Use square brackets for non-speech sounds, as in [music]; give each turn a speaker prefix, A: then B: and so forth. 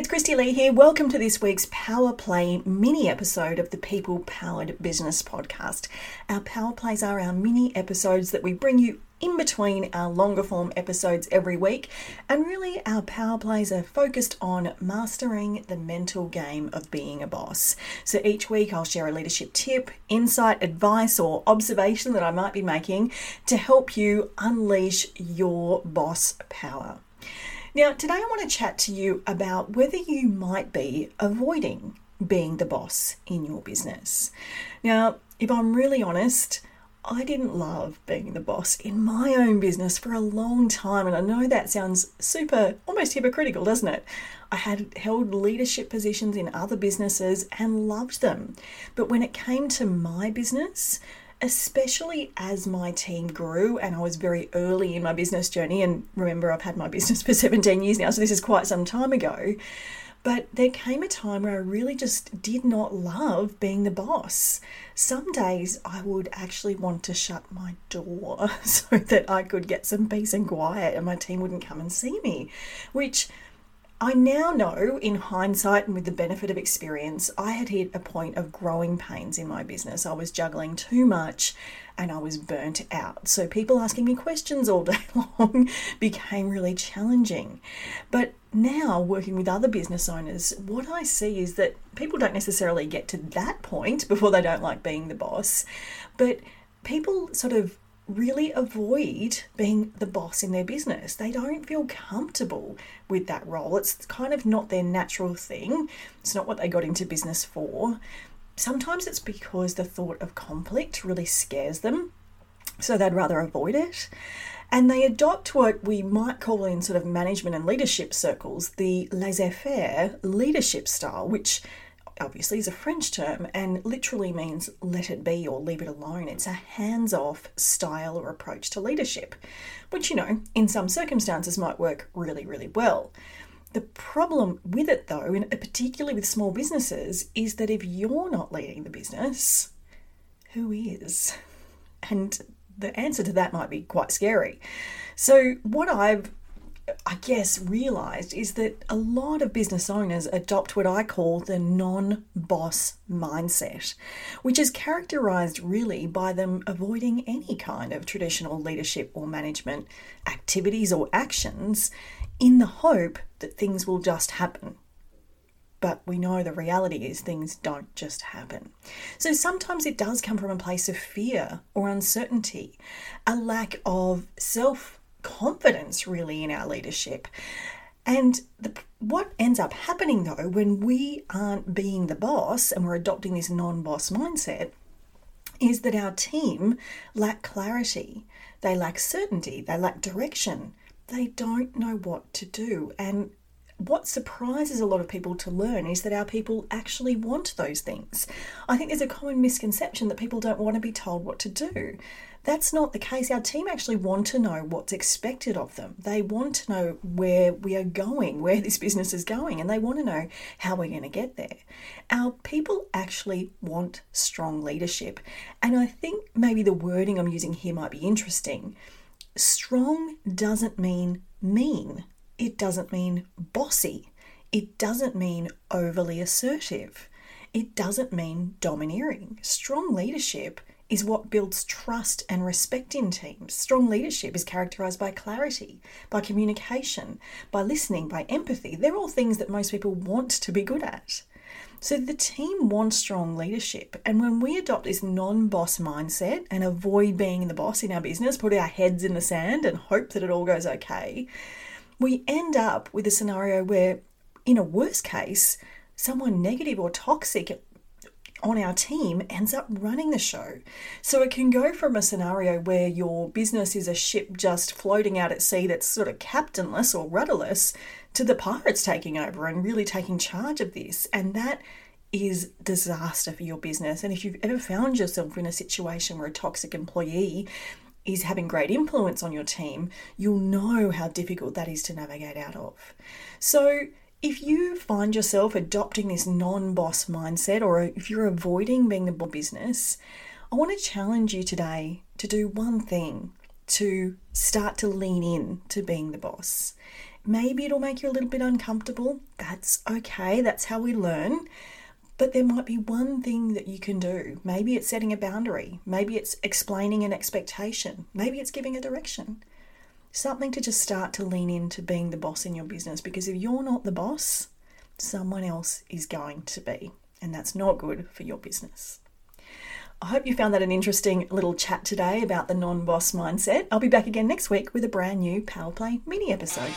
A: it's Christy Lee here. Welcome to this week's Power Play mini episode of the People Powered Business Podcast. Our Power Plays are our mini episodes that we bring you in between our longer form episodes every week. And really, our power plays are focused on mastering the mental game of being a boss. So each week, I'll share a leadership tip, insight, advice, or observation that I might be making to help you unleash your boss power. Now, today I want to chat to you about whether you might be avoiding being the boss in your business. Now, if I'm really honest, I didn't love being the boss in my own business for a long time, and I know that sounds super, almost hypocritical, doesn't it? I had held leadership positions in other businesses and loved them. But when it came to my business, especially as my team grew and I was very early in my business journey, and remember, I've had my business for [laughs] 17 years now, so this is quite some time ago. But there came a time where I really just did not love being the boss. Some days I would actually want to shut my door [laughs] so that I could get some peace and quiet and my team wouldn't come and see me, which I now know, in hindsight and with the benefit of experience, I had hit a point of growing pains in my business. I was juggling too much and I was burnt out. So, people asking me questions all [laughs] day long became really challenging. But now, working with other business owners, what I see is that people don't necessarily get to that point before they don't like being the boss, but people sort of really avoid being the boss in their business. They don't feel comfortable with that role. It's kind of not their natural thing, it's not what they got into business for. Sometimes it's because the thought of conflict really scares them, so they'd rather avoid it. And they adopt what we might call in sort of management and leadership circles the laissez faire leadership style, which obviously is a French term and literally means let it be or leave it alone. It's a hands off style or approach to leadership, which, you know, in some circumstances might work really, really well. The problem with it, though, and particularly with small businesses, is that if you're not leading the business, who is? And the answer to that might be quite scary. So, what I've I guess, realized is that a lot of business owners adopt what I call the non boss mindset, which is characterized really by them avoiding any kind of traditional leadership or management activities or actions in the hope that things will just happen. But we know the reality is things don't just happen. So sometimes it does come from a place of fear or uncertainty, a lack of self confidence really in our leadership. And the, what ends up happening though, when we aren't being the boss and we're adopting this non boss mindset, is that our team lack clarity, they lack certainty, they lack direction, they don't know what to do. And what surprises a lot of people to learn is that our people actually want those things. I think there's a common misconception that people don't want to be told what to do. That's not the case. Our team actually want to know what's expected of them. They want to know where we are going, where this business is going, and they want to know how we're going to get there. Our people actually want strong leadership. And I think maybe the wording I'm using here might be interesting. Strong doesn't mean mean, it doesn't mean bossy, it doesn't mean overly assertive. It doesn't mean domineering. Strong leadership is what builds trust and respect in teams. Strong leadership is characterized by clarity, by communication, by listening, by empathy. They're all things that most people want to be good at. So the team wants strong leadership. And when we adopt this non boss mindset and avoid being the boss in our business, put our heads in the sand and hope that it all goes okay, we end up with a scenario where, in a worst case, someone negative or toxic on our team ends up running the show. So it can go from a scenario where your business is a ship just floating out at sea that's sort of captainless or rudderless to the pirates taking over and really taking charge of this. And that is disaster for your business. And if you've ever found yourself in a situation where a toxic employee is having great influence on your team, you'll know how difficult that is to navigate out of. So if you find yourself adopting this non boss mindset or if you're avoiding being the business, I want to challenge you today to do one thing to start to lean in to being the boss. Maybe it'll make you a little bit uncomfortable. That's okay, that's how we learn. But there might be one thing that you can do. Maybe it's setting a boundary. Maybe it's explaining an expectation. Maybe it's giving a direction. Something to just start to lean into being the boss in your business because if you're not the boss, someone else is going to be. And that's not good for your business. I hope you found that an interesting little chat today about the non boss mindset. I'll be back again next week with a brand new Power Play mini episode.